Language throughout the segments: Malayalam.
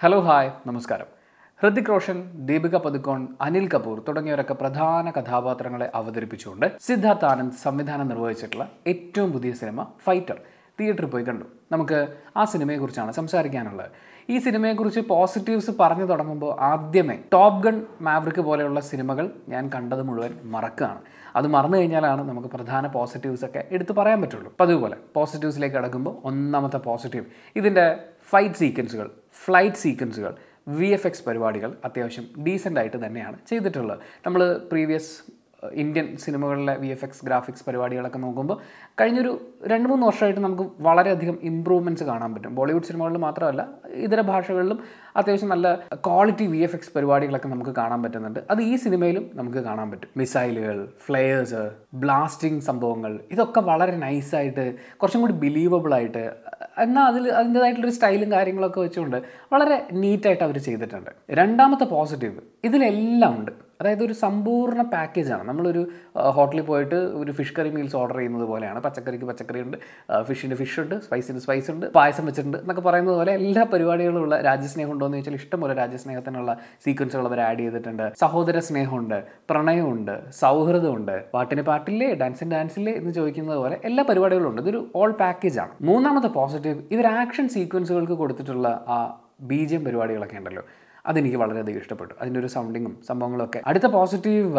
ഹലോ ഹായ് നമസ്കാരം. ഹൃതിക് റോഷൻ ദീപിക പതുക്കോൺ അനിൽ കപൂർ തുടങ്ങിയവരൊക്കെ പ്രധാന കഥാപാത്രങ്ങളെ അവതരിപ്പിച്ചുകൊണ്ട് സിദ്ധാർത്ഥ് ആനന്ദ് സംവിധാനം നിർവഹിച്ചിട്ടുള്ള ഏറ്റവും പുതിയ സിനിമ ഫൈറ്റർ തിയേറ്ററിൽ പോയി കണ്ടു. നമുക്ക് ആ സിനിമയെക്കുറിച്ചാണ് സംസാരിക്കാനുള്ളത്. ഈ സിനിമയെക്കുറിച്ച് പോസിറ്റീവ്സ് പറഞ്ഞു തുടങ്ങുമ്പോൾ ആദ്യമേ ടോപ്പ് ഗൺ പോലെയുള്ള സിനിമകൾ ഞാൻ കണ്ടത് മുഴുവൻ മറക്കുകയാണ്. അത് മറന്നു കഴിഞ്ഞാലാണ് നമുക്ക് പ്രധാന പോസിറ്റീവ്സ് ഒക്കെ എടുത്തു പറയാൻ പറ്റുള്ളൂ. അപ്പോൾ അതുപോലെ പോസിറ്റീവ്സിലേക്ക് കടക്കുമ്പോൾ ഒന്നാമത്തെ പോസിറ്റീവ് ഇതിന്റെ ഫൈറ്റ് സീക്വൻസുകൾ ഫ്ലൈറ്റ് സീക്വൻസുകൾ വി എഫ് എക്സ് പരിപാടികൾ അത്യാവശ്യം ഡീസന്റ് ആയിട്ട് തന്നെയാണ് ചെയ്തിട്ടുള്ളത്. നമ്മൾ പ്രീവിയസ് ഇന്ത്യൻ സിനിമകളിലെ വി എഫ് എക്സ് ഗ്രാഫിക്സ് പരിപാടികളൊക്കെ നോക്കുമ്പോൾ കഴിഞ്ഞൊരു രണ്ട് മൂന്ന് വർഷമായിട്ട് നമുക്ക് വളരെയധികം ഇമ്പ്രൂവ്മെന്റ്സ് കാണാൻ പറ്റും. ബോളിവുഡ് സിനിമകളിൽ മാത്രമല്ല ഇതര ഭാഷകളിലും അത്യാവശ്യം നല്ല ക്വാളിറ്റി വി എഫ് എക്സ് പരിപാടികളൊക്കെ നമുക്ക് കാണാൻ പറ്റുന്നുണ്ട്. അത് ഈ സിനിമയിലും നമുക്ക് കാണാൻ പറ്റും. മിസൈലുകൾ ഫ്ലെയേഴ്സ് ബ്ലാസ്റ്റിംഗ് സംഭവങ്ങൾ ഇതൊക്കെ വളരെ നൈസായിട്ട് കുറച്ചും കൂടി ബിലീവബിൾ ആയിട്ട് എന്നാൽ അതിൽ അതിന്റെതായിട്ടുള്ളൊരു സ്റ്റൈലും കാര്യങ്ങളൊക്കെ വെച്ചുകൊണ്ട് വളരെ നീറ്റായിട്ട് അവർ ചെയ്തിട്ടുണ്ട്. രണ്ടാമത്തെ പോസിറ്റീവ് ഇതിലെല്ലാം ഉണ്ട്. അതായത് ഒരു സമ്പൂർണ പാക്കേജാണ് നമ്മളൊരു ഹോട്ടലിൽ പോയിട്ട് ഒരു ഫിഷ് കറി മീൽസ് ഓർഡർ ചെയ്യുന്നത് പോലെയാണ്. പച്ചക്കറിക്ക് പച്ചക്കറി ഉണ്ട് ഫിഷിന് ഫിഷ് ഉണ്ട് സ്പൈസിന് സ്പൈസ് ഉണ്ട് പായസം വെച്ചിട്ടുണ്ട് എന്നൊക്കെ പറയുന്നത് പോലെ എല്ലാ പരിപാടികളും ഉള്ള രാജ്യസ്നേഹം ഉണ്ടോ എന്ന് ചോദിച്ചാൽ ഇഷ്ടംപോലെ രാജ്യസ്നേഹത്തിനുള്ള സീക്വൻസുകൾ അവർ ആഡ് ചെയ്തിട്ടുണ്ട്. സഹോദര സ്നേഹമുണ്ട് പ്രണയമുണ്ട് സൗഹൃദമുണ്ട്. പാട്ടിന് പാട്ടില്ലേ ഡാൻസിന് ഡാൻസില്ലേ എന്ന് ചോദിക്കുന്നത് പോലെ എല്ലാ പരിപാടികളും ഉണ്ട്. ഇതൊരു ഓൾ പാക്കേജാണ് മൂന്നാമത്തെ പോസിറ്റീവ് ഇവർ ആക്ഷൻ സീക്വൻസുകൾക്ക് കൊടുത്തിട്ടുള്ള ആ ബീജം പരിപാടികളൊക്കെ ഉണ്ടല്ലോ. അതെനിക്ക് വളരെയധികം ഇഷ്ടപ്പെട്ടു. അതിന്റെ ഒരു സൗണ്ടിങ്ങും സംഭവങ്ങളൊക്കെ അടുത്ത പോസിറ്റീവ്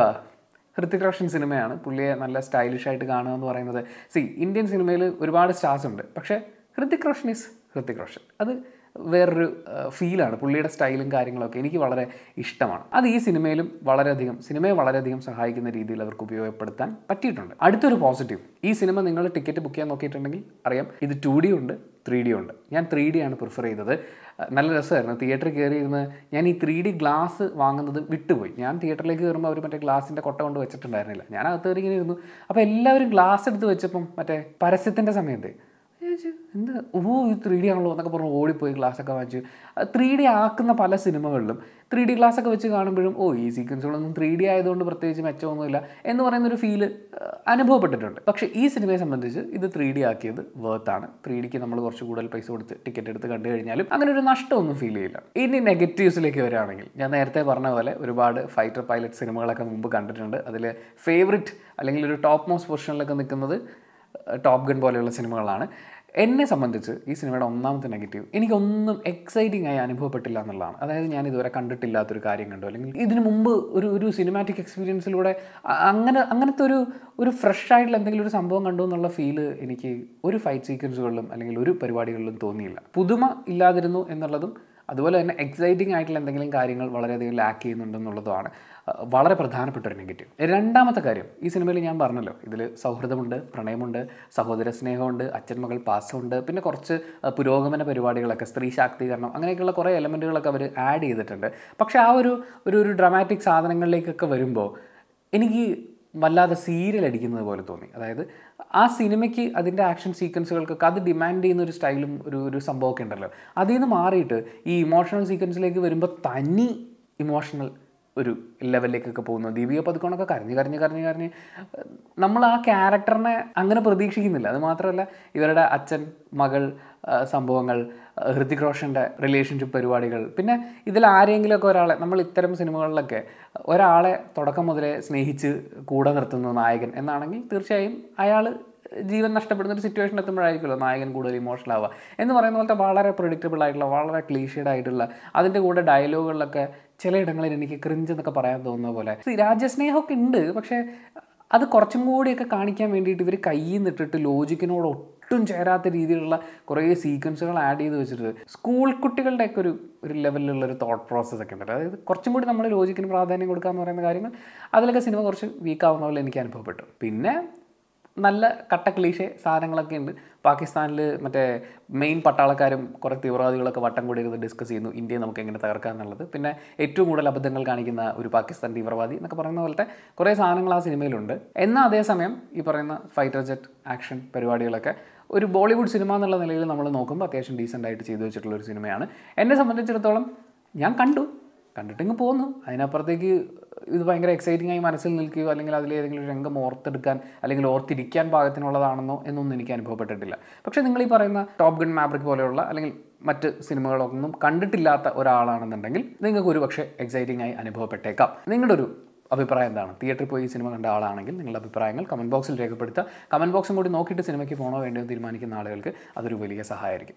ഹൃത്തിക് റോഷൻ സിനിമയാണ്. പുള്ളിയെ നല്ല സ്റ്റൈലിഷ് ആയിട്ട് കാണുക എന്ന് പറയുന്നത്. സി ഇന്ത്യൻ സിനിമയിൽ ഒരുപാട് സ്റ്റാർസ് ഉണ്ട്. പക്ഷേ ഹൃത്തിക് റോഷൻ ഈസ് ഹൃത്തിക് റോഷൻ. അത് വേറൊരു ഫീലാണ് പുള്ളിയുടെ സ്റ്റൈലും കാര്യങ്ങളൊക്കെ എനിക്ക് വളരെ ഇഷ്ടമാണ്. അത് ഈ സിനിമയിലും വളരെയധികം സിനിമയെ വളരെയധികം സഹായിക്കുന്ന രീതിയിൽ അവർക്ക് ഉപയോഗപ്പെടുത്താൻ പറ്റിയിട്ടുണ്ട്. അടുത്തൊരു പോസിറ്റീവ് ഈ സിനിമ നിങ്ങൾ ടിക്കറ്റ് ബുക്ക് ചെയ്യാൻ നോക്കിയിട്ടുണ്ടെങ്കിൽ അറിയാം ഇത് ടു ഡി ഉണ്ട് ത്രീ ഡി ഉണ്ട്. ഞാൻ ത്രീ ഡി ആണ് പ്രിഫർ ചെയ്തത്. നല്ല രസമായിരുന്നു. തിയേറ്ററിൽ കയറിയിരുന്ന് ഞാൻ ഈ ത്രീ ഡി ഗ്ലാസ് വാങ്ങുന്നത് വിട്ടുപോയി. ഞാൻ തിയേറ്ററിലേക്ക് കയറുമ്പോൾ അവർ മറ്റേ ഗ്ലാസിന്റെ കൊട്ട കൊണ്ട് വെച്ചിട്ടുണ്ടായിരുന്നില്ല. ഞാൻ അകത്ത് ഇങ്ങനെ ഇരുന്നു. അപ്പോൾ എല്ലാവരും ഗ്ലാസ് എടുത്ത് വെച്ചപ്പം മറ്റേ പരസ്യത്തിന്റെ സമയത്ത് എന്ത്? ഓ ഇത് ത്രീ ഡി ആണല്ലോ എന്നൊക്കെ പറഞ്ഞ് ഓടിപ്പോയി ഗ്ലാസ്സൊക്കെ വാങ്ങിച്ചു. ത്രീ ഡി ആക്കുന്ന പല സിനിമകളിലും ത്രീ ഡി ഗ്ലാസ്സൊക്കെ വെച്ച് കാണുമ്പോഴും ഓ ഈ സീക്വൻസുകളൊന്നും ത്രീ ഡി ആയതുകൊണ്ട് പ്രത്യേകിച്ച് മെച്ചമൊന്നുമില്ല എന്ന് പറയുന്നൊരു ഫീൽ അനുഭവപ്പെട്ടിട്ടുണ്ട്. പക്ഷേ ഈ സിനിമയെ സംബന്ധിച്ച് ഇത് ത്രീ ഡി ആക്കിയത് ആണ്. ത്രീ ഡിക്ക് നമ്മൾ കുറച്ച് കൂടുതൽ പൈസ കൊടുത്ത് ടിക്കറ്റ് എടുത്ത് കണ്ടു കഴിഞ്ഞാലും അങ്ങനെ ഒരു നഷ്ടമൊന്നും ഫീൽ ചെയ്യില്ല. ഇനി നെഗറ്റീവ്സിലേക്ക് വരികയാണെങ്കിൽ ഞാൻ നേരത്തെ പറഞ്ഞ പോലെ ഒരുപാട് ഫൈറ്റർ പൈലറ്റ് സിനിമകളൊക്കെ മുമ്പ് കണ്ടിട്ടുണ്ട്. അതിൽ ഫേവറിറ്റ് അല്ലെങ്കിൽ ഒരു ടോപ്പ് മോസ്റ്റ് പൊസിഷനിലൊക്കെ നിൽക്കുന്നത് ടോപ്പ് ഗൺ പോലെയുള്ള സിനിമകളാണ്. എന്നെ സംബന്ധിച്ച് ഈ സിനിമയുടെ ഒന്നാമത്തെ നെഗറ്റീവ് എനിക്കൊന്നും എക്സൈറ്റിംഗ് ആയി അനുഭവപ്പെട്ടില്ല എന്നുള്ളതാണ്. അതായത് ഞാൻ ഇതുവരെ കണ്ടിട്ടില്ലാത്തൊരു കാര്യം കണ്ടു. അല്ലെങ്കിൽ ഇതിനു മുമ്പ് ഒരു ഒരു സിനിമാറ്റിക് എക്സ്പീരിയൻസിലൂടെ അങ്ങനെ അങ്ങനത്തെ ഒരു ഒരു ഫ്രഷ് ആയിട്ടുള്ള എന്തെങ്കിലും ഒരു സംഭവം കണ്ടു എന്നുള്ള ഫീൽ എനിക്ക് ഒരു ഫൈറ്റ് സീക്വൻസുകളിലും അല്ലെങ്കിൽ ഒരു പരിപാടികളിലും തോന്നിയില്ല. പുതുമ ഇല്ലാതിരുന്നു എന്നുള്ളതും അതുപോലെ തന്നെ എക്സൈറ്റിംഗ് ആയിട്ടുള്ള എന്തെങ്കിലും കാര്യങ്ങൾ വളരെയധികം ലാക്ക് ചെയ്യുന്നുണ്ടെന്നുള്ളതുമാണ് വളരെ പ്രധാനപ്പെട്ട ഒരു നെഗറ്റീവ്. രണ്ടാമത്തെ കാര്യം ഈ സിനിമയിൽ ഞാൻ പറഞ്ഞല്ലോ ഇതിൽ സൗഹൃദമുണ്ട് പ്രണയമുണ്ട് സഹോദര സ്നേഹമുണ്ട് അച്ഛൻ മകൾ പാസമുണ്ട് പിന്നെ കുറച്ച് പുരോഗമന പരിപാടികളൊക്കെ സ്ത്രീ ശാക്തീകരണം അങ്ങനെയൊക്കെയുള്ള കുറേ എലമെന്റുകളൊക്കെ അവർ ആഡ് ചെയ്തിട്ടുണ്ട്. പക്ഷേ ആ ഒരു ഒരു ഒരു ഡ്രമാറ്റിക് സാധനങ്ങളിലേക്കൊക്കെ വരുമ്പോൾ എനിക്ക് വല്ലാതെ സീരിയൽ അടിക്കുന്നത് പോലെ തോന്നി. അതായത് ആ സിനിമയ്ക്ക് അതിന്റെ ആക്ഷൻ സീക്വൻസുകൾക്കൊക്കെ അത് ഡിമാൻഡ് ചെയ്യുന്ന ഒരു സ്റ്റൈലും ഒരു ഒരു സംഭവമൊക്കെ ഉണ്ടല്ലോ. അതിൽ നിന്ന് മാറിയിട്ട് ഈ ഇമോഷണൽ സീക്വൻസിലേക്ക് വരുമ്പോൾ തനി ഇമോഷണൽ ഒരു ലെവലിലേക്കൊക്കെ പോകുന്നു. ദീപിക പതുക്കോണൊക്കെ കരഞ്ഞ് കരഞ്ഞ് കരഞ്ഞ് കരഞ്ഞ് നമ്മൾ ആ ക്യാരക്ടറിനെ അങ്ങനെ പ്രതീക്ഷിക്കുന്നില്ല. അത് മാത്രമല്ല ഇവരുടെ അച്ഛൻ മകൾ സംഭവങ്ങൾ ഹൃതിക് റോഷന്റെ റിലേഷൻഷിപ്പ് പരിപാടികൾ പിന്നെ ഇതിൽ ആരെങ്കിലുമൊക്കെ ഒരാളെ നമ്മൾ ഇത്തരം സിനിമകളിലൊക്കെ ഒരാളെ തുടക്കം മുതലേ സ്നേഹിച്ച് കൂടെ നിർത്തുന്ന നായകൻ എന്നാണെങ്കിൽ തീർച്ചയായും അയാൾ ജീവൻ നഷ്ടപ്പെടുന്ന ഒരു സിറ്റുവേഷൻ എത്തുമ്പോഴായിരിക്കുമല്ലോ നായകൻ കൂടുതൽ ഇമോഷണൽ ആവുക. എന്ന് പറയുന്ന പോലത്തെ വളരെ പ്രൊഡിക്റ്റബിൾ ആയിട്ടുള്ള വളരെ ക്ലീഷേഡ് ആയിട്ടുള്ള അതിന്റെ കൂടെ ഡയലോഗുകളിലൊക്കെ ചിലയിടങ്ങളിൽ എനിക്ക് ക്രിഞ്ച് എന്നൊക്കെ പറയാൻ തോന്നുന്ന പോലെ. രാജ്യസ്നേഹമൊക്കെ ഉണ്ട് പക്ഷേ അത് കുറച്ചും കൂടിയൊക്കെ കാണിക്കാൻ വേണ്ടിയിട്ട് ഇവർ കയ്യിൽ നിന്നിട്ടിട്ട് ലോജിക്കിനോട് ഒട്ടും ചേരാത്ത രീതിയിലുള്ള കുറേ സീക്വൻസുകൾ ആഡ് ചെയ്ത് വെച്ചിട്ട് സ്കൂൾ കുട്ടികളുടെയൊക്കെ ഒരു ഒരു ലെവലിലുള്ള ഒരു തോട്ട് പ്രോസസ്സ് ഒക്കെ ഉണ്ടല്ലോ അതായത് കുറച്ചും കൂടി നമ്മൾ ലോജിക്കിന് പ്രാധാന്യം കൊടുക്കുക എന്ന് പറയുന്ന കാര്യങ്ങൾ അതിലൊക്കെ സിനിമ കുറച്ച് വീക്കാവുന്ന പോലെ എനിക്ക് അനുഭവപ്പെട്ടു. പിന്നെ നല്ല കട്ട ക്ലീശെ സാധനങ്ങളൊക്കെ ഉണ്ട്. പാകിസ്ഥാനിൽ മറ്റേ മെയിൻ പട്ടാളക്കാരും കുറേ തീവ്രവാദികളൊക്കെ വട്ടം കൂടി ഇരുന്ന് ഡിസ്കസ് ചെയ്യുന്നു ഇന്ത്യയെ നമുക്ക് എങ്ങനെ തകർക്കാം എന്നുള്ളത്. പിന്നെ ഏറ്റവും കൂടുതൽ അബദ്ധങ്ങൾ കാണിക്കുന്ന ഒരു പാകിസ്ഥാൻ തീവ്രവാദി എന്നൊക്കെ പറയുന്ന പോലത്തെ കുറേ സാധനങ്ങൾ ആ സിനിമയിലുണ്ട്. എന്നാൽ അതേസമയം ഈ പറയുന്ന ഫൈറ്റർ ജെറ്റ് ആക്ഷൻ പരിപാടികളൊക്കെ ഒരു ബോളിവുഡ് സിനിമ എന്നുള്ള നിലയിൽ നമ്മൾ നോക്കുമ്പോൾ അത്യാവശ്യം ഡീസന്റ് ആയിട്ട് ചെയ്തു വെച്ചിട്ടുള്ള ഒരു സിനിമയാണ്. എന്നെ സംബന്ധിച്ചിടത്തോളം ഞാൻ കണ്ടു. കണ്ടിട്ടിങ്ങ് പോന്നു. അതിനപ്പുറത്തേക്ക് ഇത് ഭയങ്കര എക്സൈറ്റിംഗ് ആയി മനസ്സിൽ നിൽക്കുകയോ അല്ലെങ്കിൽ അതിൽ ഏതെങ്കിലും രംഗം ഓർത്തെടുക്കാൻ അല്ലെങ്കിൽ ഓർത്തിരിക്കാൻ പാകത്തിനുള്ളതാണെന്നോ എന്നൊന്നും എനിക്ക് അനുഭവപ്പെട്ടിട്ടില്ല. പക്ഷേ നിങ്ങൾ ഈ പറയുന്ന ടോപ്പ് ഗൺ മാബ്രിക് പോലെയുള്ള അല്ലെങ്കിൽ മറ്റ് സിനിമകളൊന്നും കണ്ടിട്ടില്ലാത്ത ഒരാളാണെന്നുണ്ടെങ്കിൽ നിങ്ങൾക്ക് ഒരു പക്ഷേ എക്സൈറ്റിംഗ് ആയി അനുഭവപ്പെട്ടേക്കാം. നിങ്ങളുടെ ഒരു അഭിപ്രായം എന്താണ്? തിയേറ്ററിൽ പോയി സിനിമ കണ്ട ആളാണെങ്കിൽ നിങ്ങളുടെ അഭിപ്രായങ്ങൾ കമന്റ് ബോക്സിൽ രേഖപ്പെടുത്തുക. കമന്റ് ബോക്സും കൂടി നോക്കിയിട്ട് സിനിമയ്ക്ക് പോകണോ വേണ്ടയോ തീരുമാനിക്കുന്ന ആളുകൾക്ക് അതൊരു വലിയ സഹായമായിരിക്കും.